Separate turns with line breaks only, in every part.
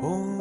오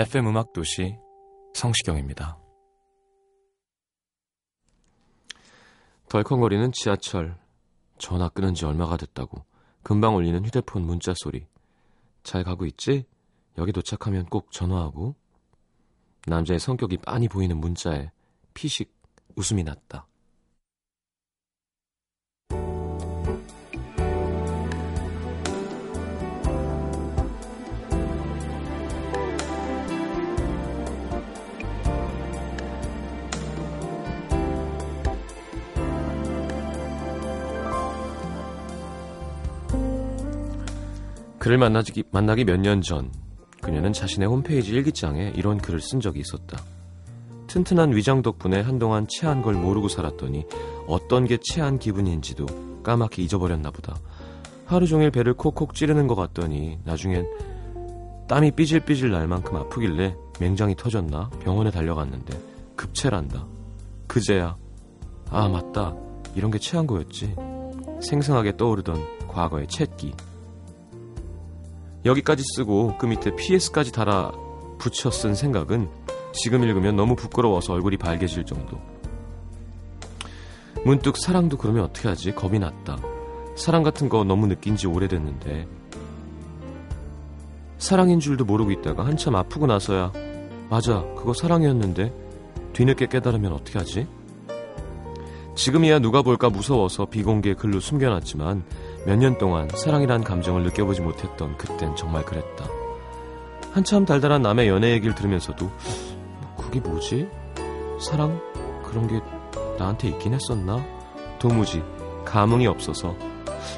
FM 음악 도시 성시경입니다. 덜컹거리는 지하철, 전화 끊은 지 얼마가 됐다고 금방 울리는 휴대폰 문자 소리. 잘 가고 있지? 여기 도착하면 꼭 전화하고. 남자의 성격이 빤히 보이는 문자에 피식 웃음이 났다. 그를 만나기, 만나기 몇 년 전, 그녀는 자신의 홈페이지 일기장에 이런 글을 쓴 적이 있었다. 튼튼한 위장 덕분에 한동안 체한 걸 모르고 살았더니 어떤 게 체한 기분인지도 까맣게 잊어버렸나 보다. 하루 종일 배를 콕콕 찌르는 것 같더니 나중엔 땀이 삐질삐질 날 만큼 아프길래 맹장이 터졌나 병원에 달려갔는데 급체란다. 그제야 아 맞다 이런 게 체한 거였지. 생생하게 떠오르던 과거의 챗기. 여기까지 쓰고 그 밑에 PS까지 달아 붙여 쓴 생각은 지금 읽으면 너무 부끄러워서 얼굴이 밝아질 정도. 문득 사랑도 그러면 어떻게 하지? 겁이 났다. 사랑 같은 거 너무 느낀 지 오래됐는데. 사랑인 줄도 모르고 있다가 한참 아프고 나서야 맞아, 그거 사랑이었는데 뒤늦게 깨달으면 어떻게 하지? 지금이야 누가 볼까 무서워서 비공개 글로 숨겨놨지만 몇 년 동안 사랑이란 감정을 느껴보지 못했던 그땐 정말 그랬다. 한참 달달한 남의 연애 얘기를 들으면서도 그게 뭐지? 사랑? 그런 게 나한테 있긴 했었나? 도무지 감흥이 없어서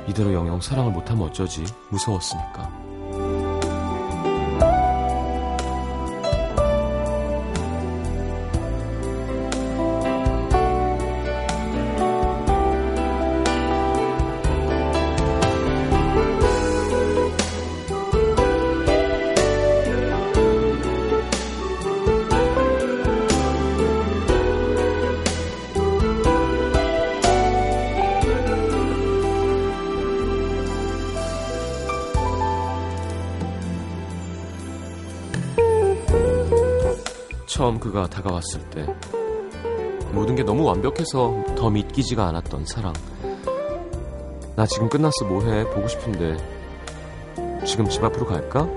이대로 영영 사랑을 못하면 어쩌지? 무서웠으니까. 다가왔을 때 모든 게 너무 완벽해서 더 믿기지가 않았던 사랑. 나 지금 끝났어. 뭐해? 보고 싶은데. 지금 집 앞으로 갈까?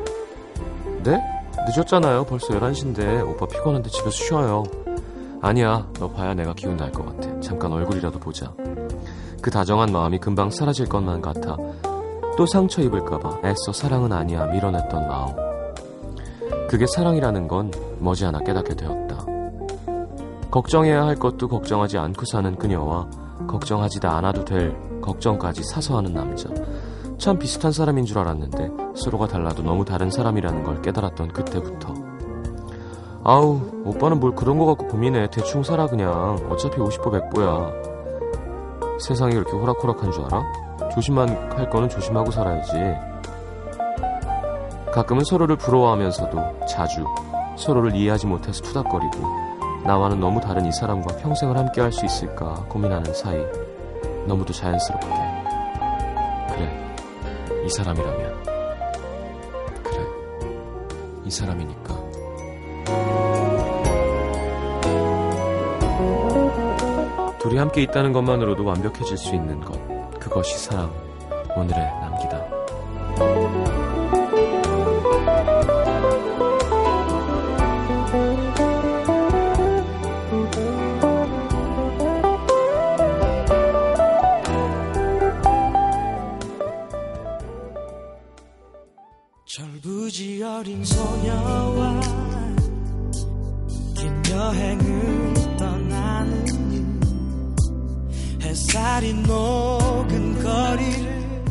네? 늦었잖아요. 벌써 11시인데 오빠 피곤한데 집에서 쉬어요. 아니야. 너 봐야 내가 기운 날 것 같아. 잠깐 얼굴이라도 보자. 그 다정한 마음이 금방 사라질 것만 같아. 또 상처 입을까봐 애써 사랑은 아니야. 밀어냈던 마음. 그게 사랑이라는 건 머지않아 깨닫게 되었다. 걱정해야 할 것도 걱정하지 않고 사는 그녀와 걱정하지도 않아도 될 걱정까지 사서 하는 남자. 참 비슷한 사람인 줄 알았는데 서로가 달라도 너무 다른 사람이라는 걸 깨달았던 그때부터. 아우, 오빠는 뭘 그런 거 갖고 고민해. 대충 살아 그냥. 어차피 50보 100보야. 세상이 그렇게 호락호락한 줄 알아? 조심만 할 거는 조심하고 살아야지. 가끔은 서로를 부러워하면서도 자주 서로를 이해하지 못해서 투닥거리고 나와는 너무 다른 이 사람과 평생을 함께 할 수 있을까 고민하는 사이 너무도 자연스럽게. 그래 이 사람이라면. 그래 이 사람이니까. 둘이 함께 있다는 것만으로도 완벽해질 수 있는 것. 그것이 사랑. 오늘의 남기다
햇살이 녹은 거리를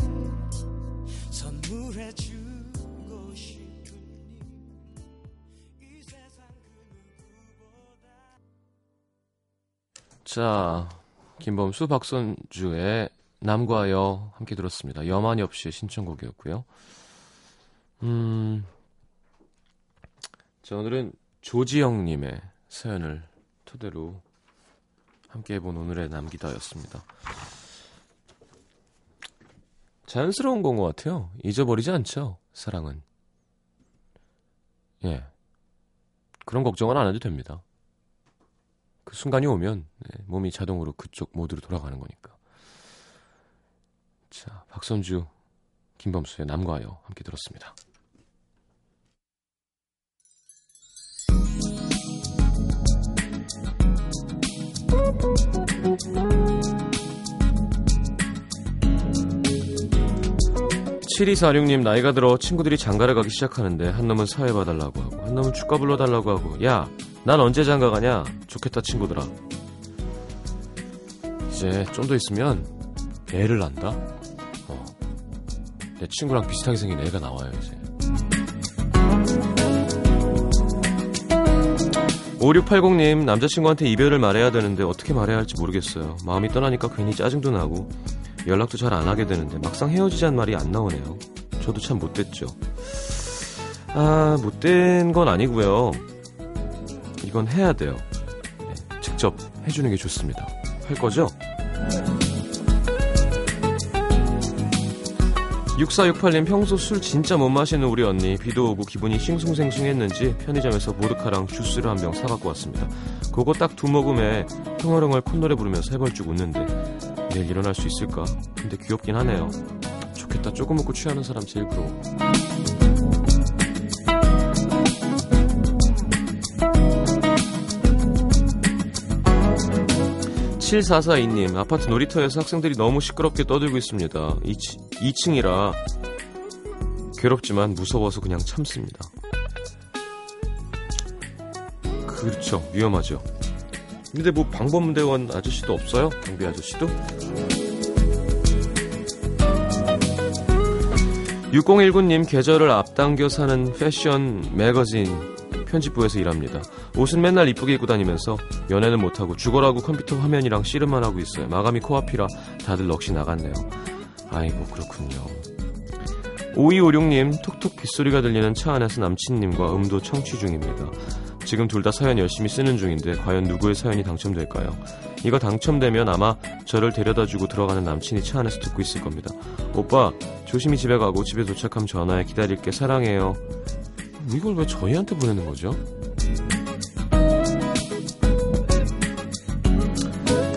그
자, 김범수 박선주의 남과 여 함께 들었습니다. 여만이 없이의 신청곡이었고요. 음, 자, 오늘은 조지영님의 사연을 토대로 함께 해본 오늘의 남기다였습니다. 자연스러운 건 것 같아요. 잊어버리지 않죠, 사랑은. 예. 그런 걱정은 안 해도 됩니다. 그 순간이 오면 네, 몸이 자동으로 그쪽 모드로 돌아가는 거니까. 자, 박선주, 김범수의 남과여 함께 들었습니다. 7246님 나이가 들어 친구들이 장가를 가기 시작하는데 한 놈은 사회 봐달라고 하고 한 놈은 축가 불러달라고 하고 야 난 언제 장가 가냐? 좋겠다 친구들아. 이제 좀 더 있으면 애를 낳는다? 어. 내 친구랑 비슷하게 생긴 애가 나와요 이제 5680님 남자친구한테 이별을 말해야 되는데 어떻게 말해야 할지 모르겠어요 마음이 떠나니까 괜히 짜증도 나고 연락도 잘 안 하게 되는데 막상 헤어지자는 말이 안 나오네요. 저도 참 못됐죠. 아, 못된 건 아니고요. 이건 해야 돼요. 네, 직접 해주는 게 좋습니다. 할 거죠? 6468님 평소 술 진짜 못 마시는 우리 언니 비도 오고 기분이 싱숭생숭했는지 편의점에서 보드카랑 주스를 한 병 사갖고 왔습니다. 그거 딱 두 모금에 흥얼흥얼 콧노래 부르면서 해벌쭉 웃는데 내일 일어날 수 있을까? 근데 귀엽긴 하네요. 좋겠다. 조금 먹고 취하는 사람 제일 부러워. (7442님) 아파트 놀이터에서 학생들이 너무 시끄럽게 떠들고 있습니다. 2 층, 이라 괴롭지만 무서워서 그냥 참습니다. 그렇죠. 위험하죠. 근데 뭐 방범대원 아저씨도 없어요? 경비 아저씨도? 6019님 계절을 앞당겨 사는 패션 매거진 편집부에서 일합니다. 옷은 맨날 이쁘게 입고 다니면서 연애는 못하고 죽어라고 컴퓨터 화면이랑 씨름만 하고 있어요. 마감이 코앞이라 다들 넋이 나갔네요. 아이고 그렇군요. 5256님 톡톡 빗소리가 들리는 차 안에서 남친님과 음도 청취 중입니다. 지금 둘 다 사연 열심히 쓰는 중인데 과연 누구의 사연이 당첨될까요? 이거 당첨되면 아마 저를 데려다주고 들어가는 남친이 차 안에서 듣고 있을 겁니다. 오빠 조심히 집에 가고 집에 도착하면 전화해 기다릴게 사랑해요. 이걸 왜 저희한테 보내는 거죠?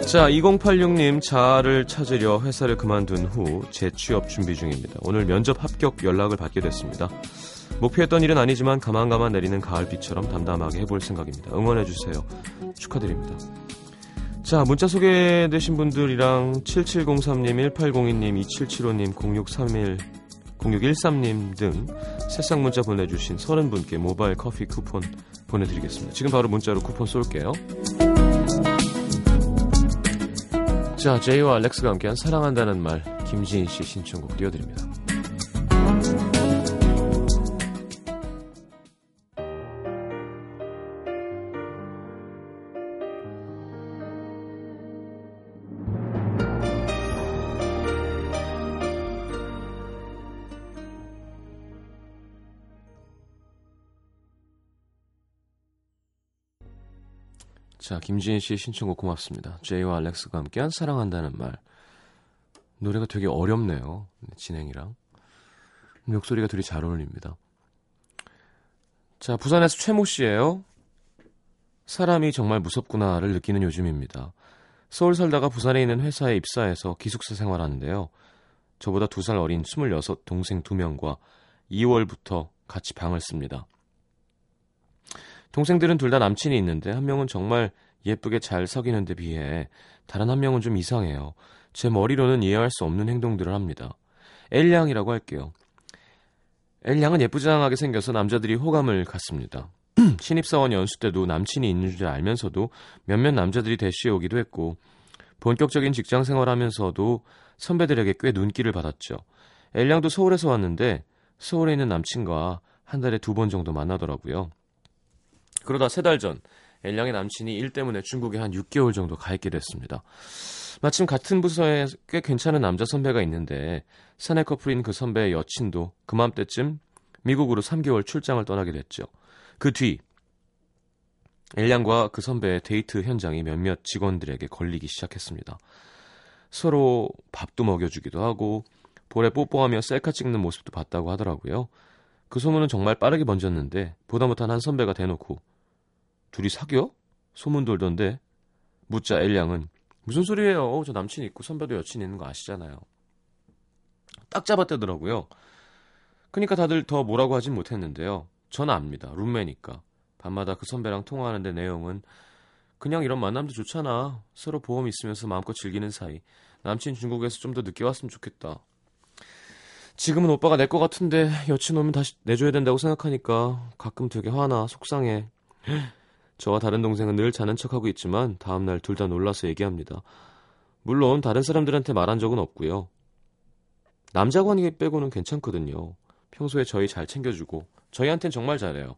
자, 2086님 자아를 찾으려 회사를 그만둔 후 재취업 준비 중입니다. 오늘 면접 합격 연락을 받게 됐습니다. 목표했던 일은 아니지만 가만가만 내리는 가을비처럼 담담하게 해볼 생각입니다. 응원해주세요. 축하드립니다. 자, 문자 소개되신 분들이랑 7703님, 1802님, 2775님, 0631, 0613님 등 새싹 문자 보내주신 30분께 모바일 커피 쿠폰 보내드리겠습니다. 지금 바로 문자로 쿠폰 쏠게요. 자, 제이와 알렉스가 함께한 사랑한다는 말, 김지인 씨 신청곡 띄워드립니다. 자, 김지인 씨의 신청곡 고맙습니다. 제이와 알렉스가 함께한 사랑한다는 말. 노래가 되게 어렵네요. 진행이랑. 목소리가 둘이 잘 어울립니다. 자, 부산에서 최모 씨예요. 사람이 정말 무섭구나를 느끼는 요즘입니다. 서울 살다가 부산에 있는 회사에 입사해서 기숙사 생활하는데요. 저보다 두 살 어린 26 동생 2명과 2월부터 같이 방을 씁니다. 동생들은 둘 다 남친이 있는데 한 명은 정말 예쁘게 잘 사귀는 데 비해 다른 한 명은 좀 이상해요. 제 머리로는 이해할 수 없는 행동들을 합니다. 엘량이라고 할게요. 엘량은 예쁘장하게 생겨서 남자들이 호감을 갖습니다. 신입사원 연수 때도 남친이 있는 줄 알면서도 몇몇 남자들이 대시해 오기도 했고 본격적인 직장 생활하면서도 선배들에게 꽤 눈길을 받았죠. 엘량도 서울에서 왔는데 서울에 있는 남친과 한 달에 두 번 정도 만나더라고요. 그러다 세 달 전 엘량의 남친이 일 때문에 중국에 한 6개월 정도 가 있게 됐습니다. 마침 같은 부서에 꽤 괜찮은 남자 선배가 있는데 사내 커플인 그 선배의 여친도 그맘때쯤 미국으로 3개월 출장을 떠나게 됐죠. 그 뒤 엘량과 그 선배의 데이트 현장이 몇몇 직원들에게 걸리기 시작했습니다. 서로 밥도 먹여주기도 하고 볼에 뽀뽀하며 셀카 찍는 모습도 봤다고 하더라고요. 그 소문은 정말 빠르게 번졌는데 보다 못한 한 선배가 대놓고 둘이 사겨? 소문 돌던데 묻자 엘량은 무슨 소리예요? 저 남친 있고 선배도 여친 있는 거 아시잖아요. 딱 잡았대더라고요. 그니까 다들 더 뭐라고 하진 못했는데요. 전 압니다. 룸메니까. 밤마다 그 선배랑 통화하는데 내용은 그냥 이런 만남도 좋잖아. 서로 보험 있으면서 마음껏 즐기는 사이. 남친 중국에서 좀 더 늦게 왔으면 좋겠다. 지금은 오빠가 내것 같은데 여친 오면 다시 내줘야 된다고 생각하니까 가끔 되게 화나 속상해. 저와 다른 동생은 늘 자는 척하고 있지만 다음날 둘 다 놀라서 얘기합니다. 물론 다른 사람들한테 말한 적은 없고요. 남자 관계 빼고는 괜찮거든요. 평소에 저희 잘 챙겨주고 저희한텐 정말 잘해요.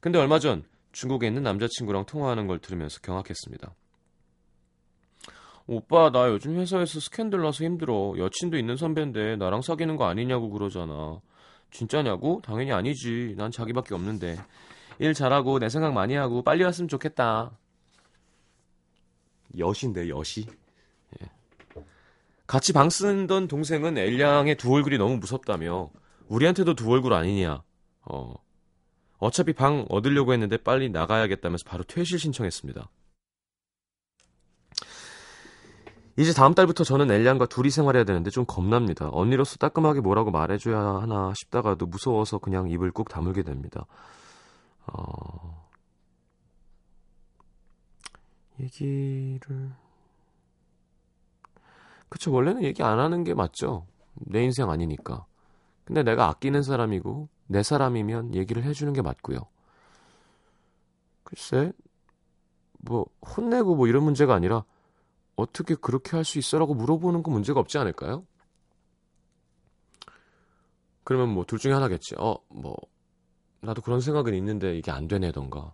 근데 얼마 전 중국에 있는 남자친구랑 통화하는 걸 들으면서 경악했습니다. 오빠 나 요즘 회사에서 스캔들 나서 힘들어. 여친도 있는 선배인데 나랑 사귀는 거 아니냐고 그러잖아. 진짜냐고? 당연히 아니지. 난 자기밖에 없는데. 일 잘하고 내 생각 많이 하고 빨리 왔으면 좋겠다. 여시인데 여시. 예. 같이 방 쓰던 동생은 엘량의 두 얼굴이 너무 무섭다며 우리한테도 두 얼굴 아니냐. 어. 어차피 방 얻으려고 했는데 빨리 나가야겠다면서 바로 퇴실 신청했습니다. 이제 다음 달부터 저는 엘량과 둘이 생활해야 되는데 좀 겁납니다. 언니로서 따끔하게 뭐라고 말해줘야 하나 싶다가도 무서워서 그냥 입을 꾹 다물게 됩니다. 어... 얘기를 그쵸 원래는 얘기 안 하는 게 맞죠. 내 인생 아니니까. 근데 내가 아끼는 사람이고 내 사람이면 얘기를 해주는 게 맞고요. 글쎄 뭐 혼내고 뭐 이런 문제가 아니라 어떻게 그렇게 할 수 있어라고 물어보는 건 문제가 없지 않을까요? 그러면 뭐 둘 중에 하나겠지. 어, 뭐 나도 그런 생각은 있는데 이게 안 되네던가.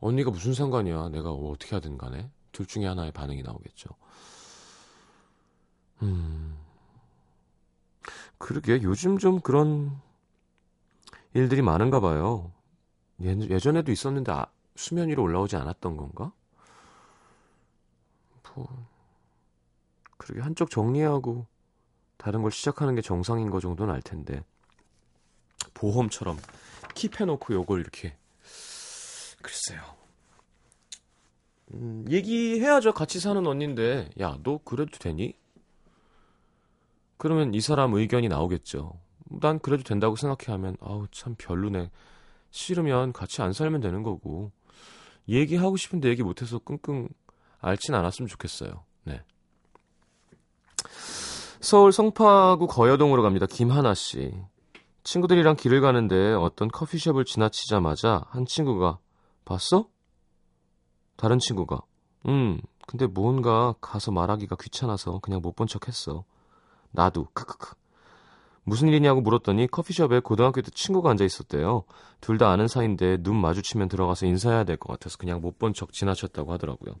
언니가 무슨 상관이야. 내가 뭐 어떻게 하든 간에. 둘 중에 하나의 반응이 나오겠죠. 음. 그러게 요즘 좀 그런 일들이 많은가 봐요. 예, 예전에도 있었는데 아, 수면 위로 올라오지 않았던 건가? 뭐 그러게 한쪽 정리하고 다른 걸 시작하는 게 정상인 거 정도는 알 텐데 보험처럼 킵해놓고 요걸 이렇게 글쎄요. 음, 얘기해야죠. 같이 사는 언니인데 야 너 그래도 되니? 그러면 이 사람 의견이 나오겠죠. 난 그래도 된다고 생각해 하면 아우 참 별로네. 싫으면 같이 안 살면 되는 거고 얘기하고 싶은데 얘기 못해서 끙끙 앓진 않았으면 좋겠어요. 네. 서울 성파구 거여동으로 갑니다. 김하나 씨. 친구들이랑 길을 가는데 어떤 커피숍을 지나치자마자 한 친구가 봤어? 다른 친구가 음 근데 뭔가 가서 말하기가 귀찮아서 그냥 못 본 척 했어. 나도 크크크. 무슨 일이냐고 물었더니 커피숍에 고등학교 때 친구가 앉아 있었대요. 둘 다 아는 사이인데 눈 마주치면 들어가서 인사해야 될 것 같아서 그냥 못 본 척 지나쳤다고 하더라고요.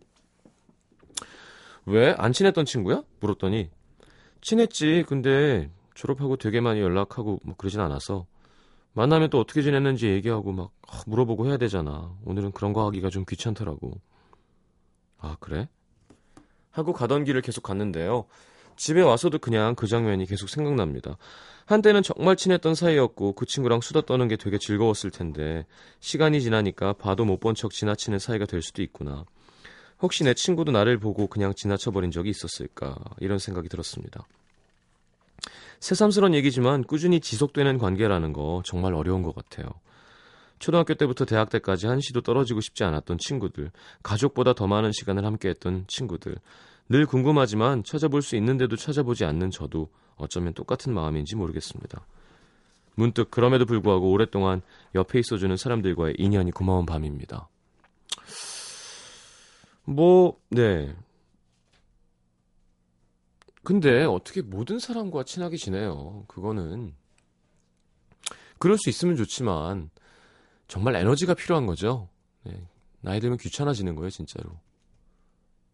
왜? 안 친했던 친구야? 물었더니 친했지. 근데 졸업하고 되게 많이 연락하고 뭐 그러진 않아서 만나면 또 어떻게 지냈는지 얘기하고 막 물어보고 해야 되잖아. 오늘은 그런 거 하기가 좀 귀찮더라고. 아, 그래? 하고 가던 길을 계속 갔는데요. 집에 와서도 그냥 그 장면이 계속 생각납니다. 한때는 정말 친했던 사이였고 그 친구랑 수다 떠는 게 되게 즐거웠을 텐데 시간이 지나니까 봐도 못 본 척 지나치는 사이가 될 수도 있구나. 혹시 내 친구도 나를 보고 그냥 지나쳐버린 적이 있었을까 이런 생각이 들었습니다. 새삼스러운 얘기지만 꾸준히 지속되는 관계라는 거 정말 어려운 것 같아요. 초등학교 때부터 대학 때까지 한시도 떨어지고 싶지 않았던 친구들, 가족보다 더 많은 시간을 함께했던 친구들, 늘 궁금하지만 찾아볼 수 있는데도 찾아보지 않는 저도 어쩌면 똑같은 마음인지 모르겠습니다. 문득 그럼에도 불구하고 오랫동안 옆에 있어주는 사람들과의 인연이 고마운 밤입니다. 뭐, 네. 근데 어떻게 모든 사람과 친하게 지내요? 그거는. 그럴 수 있으면 좋지만, 정말 에너지가 필요한 거죠. 네. 나이 들면 귀찮아지는 거예요, 진짜로.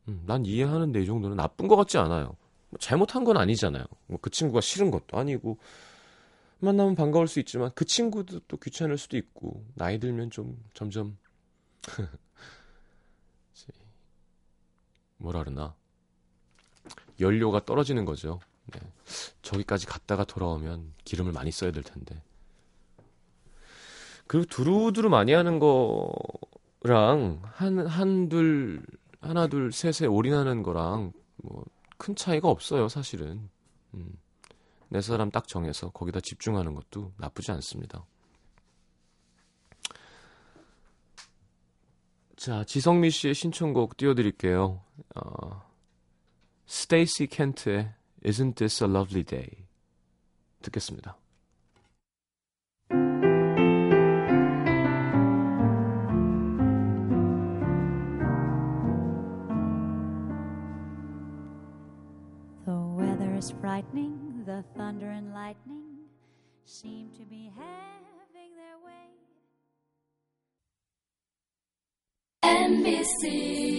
음, 난 이해하는데 이 정도는 나쁜 것 같지 않아요. 뭐 잘못한 건 아니잖아요. 뭐 그 친구가 싫은 것도 아니고 만나면 반가울 수 있지만 그 친구도 또 귀찮을 수도 있고 나이 들면 좀 점점 뭐라 그러나 연료가 떨어지는 거죠. 네. 저기까지 갔다가 돌아오면 기름을 많이 써야 될 텐데. 그리고 두루두루 많이 하는 거랑 한 한 둘 하나 둘 셋에 올인하는 거랑 뭐 큰 차이가 없어요, 사실은. 음. 내 사람 딱 정해서 거기다 집중하는 것도 나쁘지 않습니다. 자, 지성미 씨의 신청곡 띄워드릴게요. 어, 스테이시 켄트의 Isn't This a Lovely Day 듣겠습니다.
is frightening, the thunder and lightning seem to be having their way.
NBC FM for you.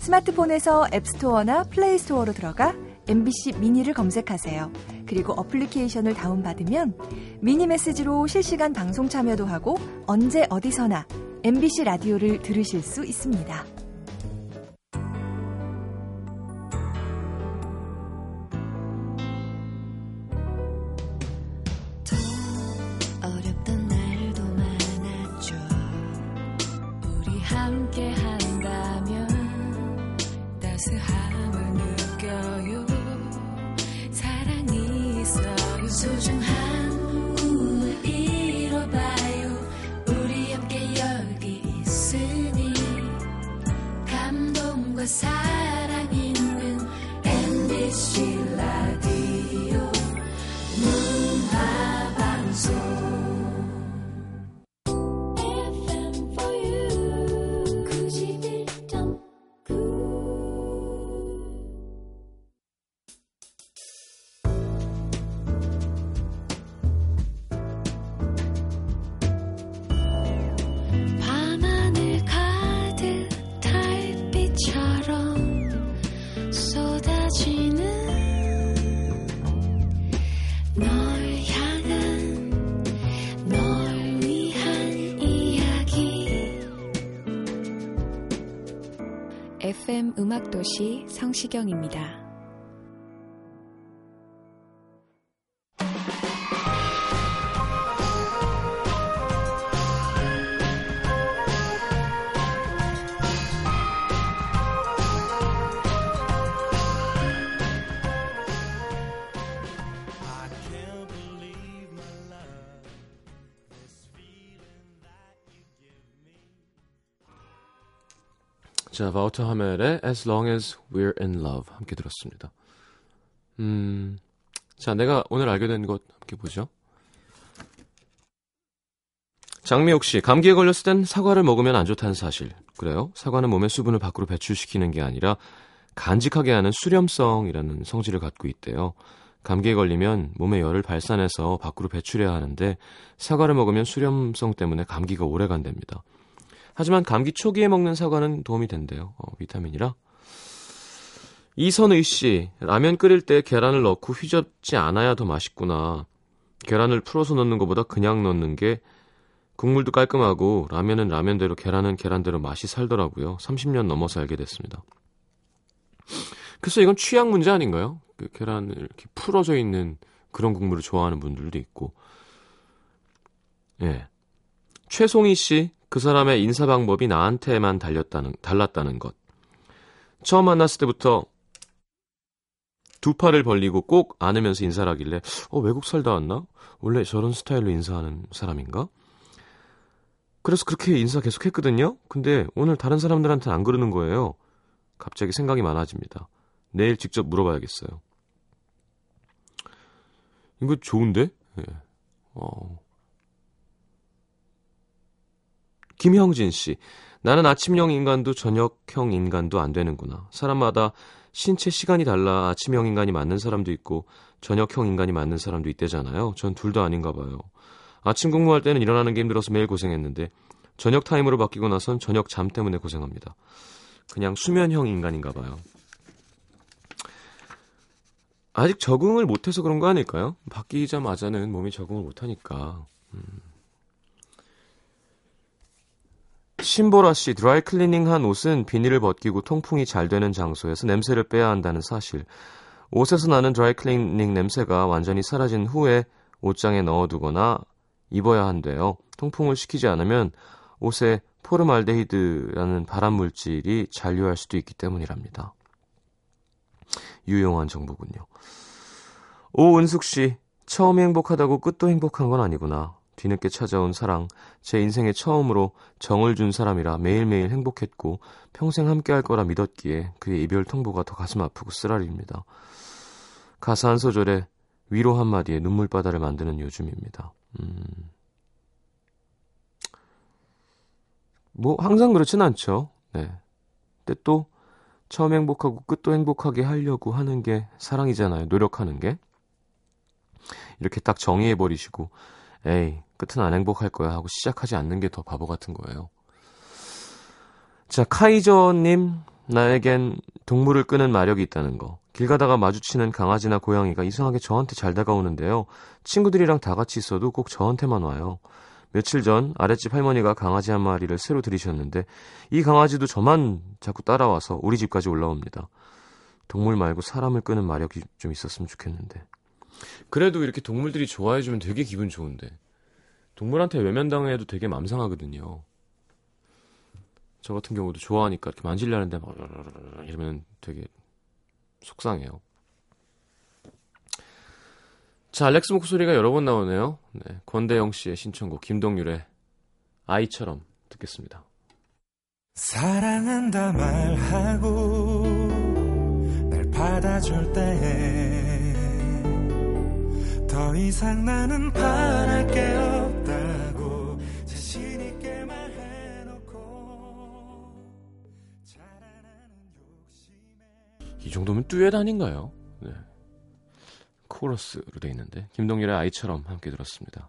스마트폰에서 앱스토어나 플레이스토어로 들어가 MBC 미니를 검색하세요. 그리고 어플리케이션을 다운받으면 미니 메시지로 실시간 방송 참여도 하고 언제 어디서나 MBC 라디오를 들으실 수 있습니다.
음악도시 성시경입니다.
자, 바우터 하멜의 As Long As We're in Love 함께 들었습니다. 음, 자, 내가 오늘 알게 된 것 함께 보죠. 장미옥 씨, 감기에 걸렸을 땐 사과를 먹으면 안 좋다는 사실. 그래요? 사과는 몸의 수분을 밖으로 배출시키는 게 아니라 간직하게 하는 수렴성이라는 성질을 갖고 있대요. 감기에 걸리면 몸에 열을 발산해서 밖으로 배출해야 하는데 사과를 먹으면 수렴성 때문에 감기가 오래 간답니다. 하지만 감기 초기에 먹는 사과는 도움이 된대요. 어, 비타민이라. 이선의 씨, 라면 끓일 때 계란을 넣고 휘젓지 않아야 더 맛있구나. 계란을 풀어서 넣는 것보다 그냥 넣는 게 국물도 깔끔하고 라면은 라면대로 계란은 계란대로 맛이 살더라고요. 30년 넘어서 알게 됐습니다. 글쎄 이건 취향 문제 아닌가요? 그 계란을 이렇게 풀어져 있는 그런 국물을 좋아하는 분들도 있고 예. 최송희 씨, 그 사람의 인사 방법이 나한테만 달렸다는, 달랐다는 것. 처음 만났을 때부터 두 팔을 벌리고 꼭 안으면서 인사를 하길래, 어, 외국 살다 왔나? 원래 저런 스타일로 인사하는 사람인가? 그래서 그렇게 인사 계속 했거든요? 근데 오늘 다른 사람들한테는 안 그러는 거예요. 갑자기 생각이 많아집니다. 내일 직접 물어봐야겠어요. 이거 좋은데? 예. 어. 김형진 씨. 나는 아침형 인간도 저녁형 인간도 안 되는구나. 사람마다 신체 시간이 달라 아침형 인간이 맞는 사람도 있고 저녁형 인간이 맞는 사람도 있대잖아요. 전 둘 다 아닌가 봐요. 아침 공부할 때는 일어나는 게 힘들어서 매일 고생했는데 저녁 타임으로 바뀌고 나선 저녁 잠 때문에 고생합니다. 그냥 수면형 인간인가 봐요. 아직 적응을 못해서 그런 거 아닐까요? 바뀌자마자는 몸이 적응을 못하니까. 음. 신보라 씨, 드라이 클리닝 한 옷은 비닐을 벗기고 통풍이 잘 되는 장소에서 냄새를 빼야 한다는 사실. 옷에서 나는 드라이 클리닝 냄새가 완전히 사라진 후에 옷장에 넣어두거나 입어야 한대요. 통풍을 시키지 않으면 옷에 포름알데히드라는 발암 물질이 잔류할 수도 있기 때문이랍니다. 유용한 정보군요. 오은숙 씨, 처음 행복하다고 끝도 행복한 건 아니구나. 뒤늦게 찾아온 사랑, 제 인생에 처음으로 정을 준 사람이라 매일매일 행복했고 평생 함께 할 거라 믿었기에 그의 이별 통보가 더 가슴 아프고 쓰라립니다. 가사 한 소절에 위로 한마디에 눈물바다를 만드는 요즘입니다. 음. 뭐 항상 그렇진 않죠. 네. 근데 또 처음 행복하고 끝도 행복하게 하려고 하는 게 사랑이잖아요. 노력하는 게. 이렇게 딱 정의해 버리시고, 에이, 끝은 안 행복할 거야 하고 시작하지 않는 게 더 바보 같은 거예요. 자, 카이저님, 나에겐 동물을 끄는 마력이 있다는 거. 길 가다가 마주치는 강아지나 고양이가 이상하게 저한테 잘 다가오는데요. 친구들이랑 다 같이 있어도 꼭 저한테만 와요. 며칠 전 아랫집 할머니가 강아지 한 마리를 새로 들이셨는데 이 강아지도 저만 자꾸 따라와서 우리 집까지 올라옵니다. 동물 말고 사람을 끄는 마력이 좀 있었으면 좋겠는데. 그래도 이렇게 동물들이 좋아해주면 되게 기분 좋은데. 동물한테 외면당해도 되게 맘상하거든요. 저 같은 경우도 좋아하니까 이렇게 만질려는데 막 이러면 되게 속상해요. 자, 알렉스 목소리가 여러 번 나오네요. 네, 권대영 씨의 신청곡 김동률의 아이처럼 듣겠습니다.
사랑한다 말하고 날 받아줄 때더 이상 나는 바랄 게 없
이 정도면 듀엣 아닌가요? 네. 코러스로 돼 있는데 김동률의 아이처럼 함께 들었습니다.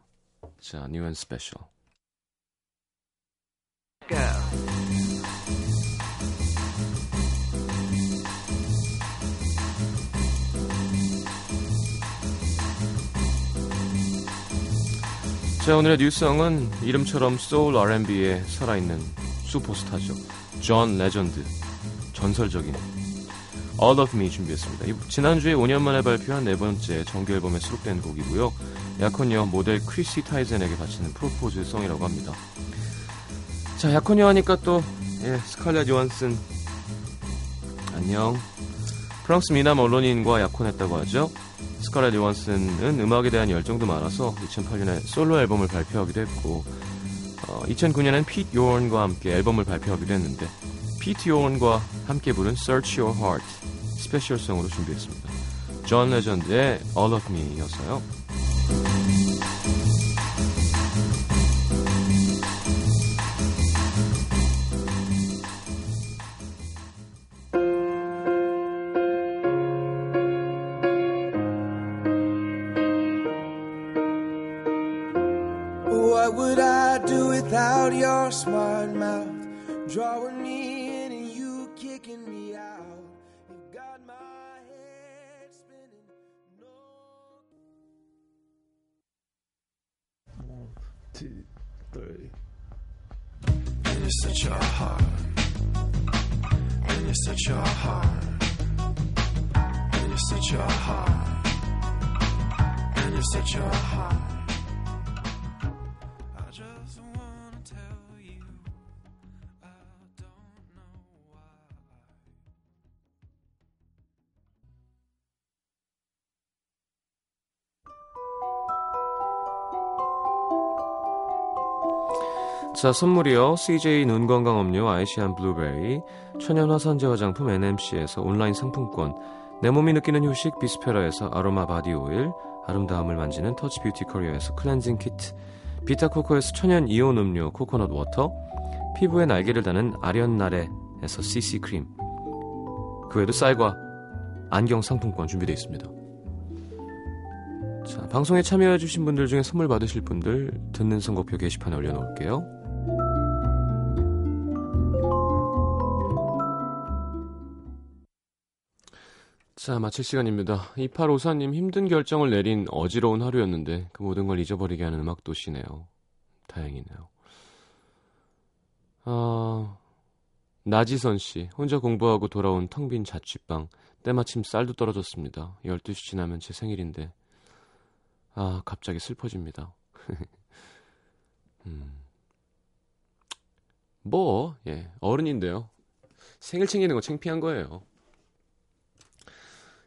자, New and Special. 자, 오늘의 new song은 이름처럼 소울 R&B에 살아있는 슈퍼스타죠. 존 레전드. 전설적인 All of Me 준비했습니다. 이- 지난주에 5년 만에 발표한 네 번째 정규 앨범에 수록된 곡이고요. 약혼녀 모델 크리시 타이젠에게 바치는 프로포즈 송이라고 합니다. 자, 약혼녀 하니까 또 예, 스칼렛 요한슨 안녕. 프랑스 미남 언론인과 약혼했다고 하죠. 스칼렛 요한슨은 음악에 대한 열정도 많아서 2008년에 솔로 앨범을 발표하기도 했고 어, 2009년엔 피트 욘과 함께 앨범을 발표하기도 했는데 피트 욘과 함께 부른 Search Your Heart 스페셜송으로 준비했습니다. 존 레전드의 All of Me였어요.
You're such a heart. And you're such a heart. And you're such a heart. And you're such a heart.
자, 선물이요. CJ 눈건강 음료 아이시안 블루베리, 천연 화산재 화장품 NMC에서 온라인 상품권, 내 몸이 느끼는 휴식 비스페라에서 아로마 바디 오일, 아름다움을 만지는 터치 뷰티 커리어에서 클렌징 키트, 비타코코에서 천연 이온 음료 코코넛 워터, 피부에 날개를 다는 아련나래에서 CC 크림, 그 외에도 쌀과 안경 상품권 준비되어 있습니다. 자, 방송에 참여해주신 분들 중에 선물 받으실 분들 듣는 선곡표 게시판에 올려놓을게요. 자, 마칠 시간입니다. 2854님 힘든 결정을 내린 어지러운 하루였는데 그 모든 걸 잊어버리게 하는 음악 도시네요. 다행이네요. 아, 나지선 씨, 혼자 공부하고 돌아온 텅 빈 자취방. 때마침 쌀도 떨어졌습니다. 12시 지나면 제 생일인데. 아, 갑자기 슬퍼집니다. 음. 뭐, 예, 어른인데요. 생일 챙기는 거 창피한 거예요.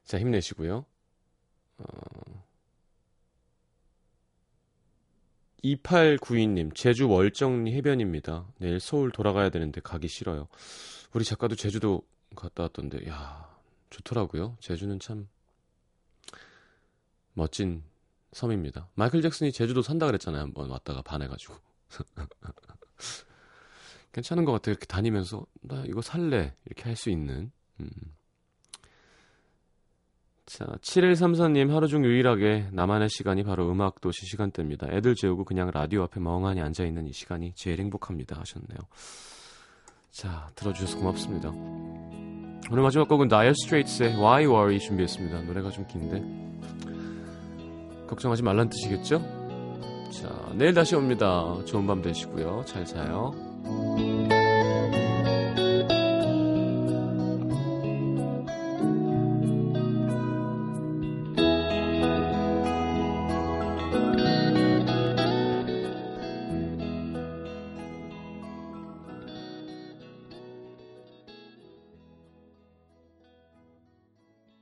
자, 힘내시고요. 어... 2892님, 제주 월정리 해변입니다. 내일 서울 돌아가야 되는데 가기 싫어요. 우리 작가도 제주도 갔다 왔던데, 야 좋더라고요. 제주는 참 멋진 섬입니다. 마이클 잭슨이 제주도 산다 그랬잖아요. 한번 왔다가 반해가지고. 괜찮은 것 같아요. 이렇게 다니면서, 나 이거 살래. 이렇게 할 수 있는. 음. 자, 7134님 하루 중 유일하게 나만의 시간이 바로 음악도시 시간대입니다. 애들 재우고 그냥 라디오 앞에 멍하니 앉아있는 이 시간이 제일 행복합니다. 하셨네요. 자, 들어주셔서 고맙습니다. 오늘 마지막 곡은 나이어 스트레이트의 Why Worry 준비했습니다. 노래가 좀 긴데. 걱정하지 말란 뜻이겠죠? 자, 내일 다시 옵니다. 좋은 밤 되시고요. 잘 자요.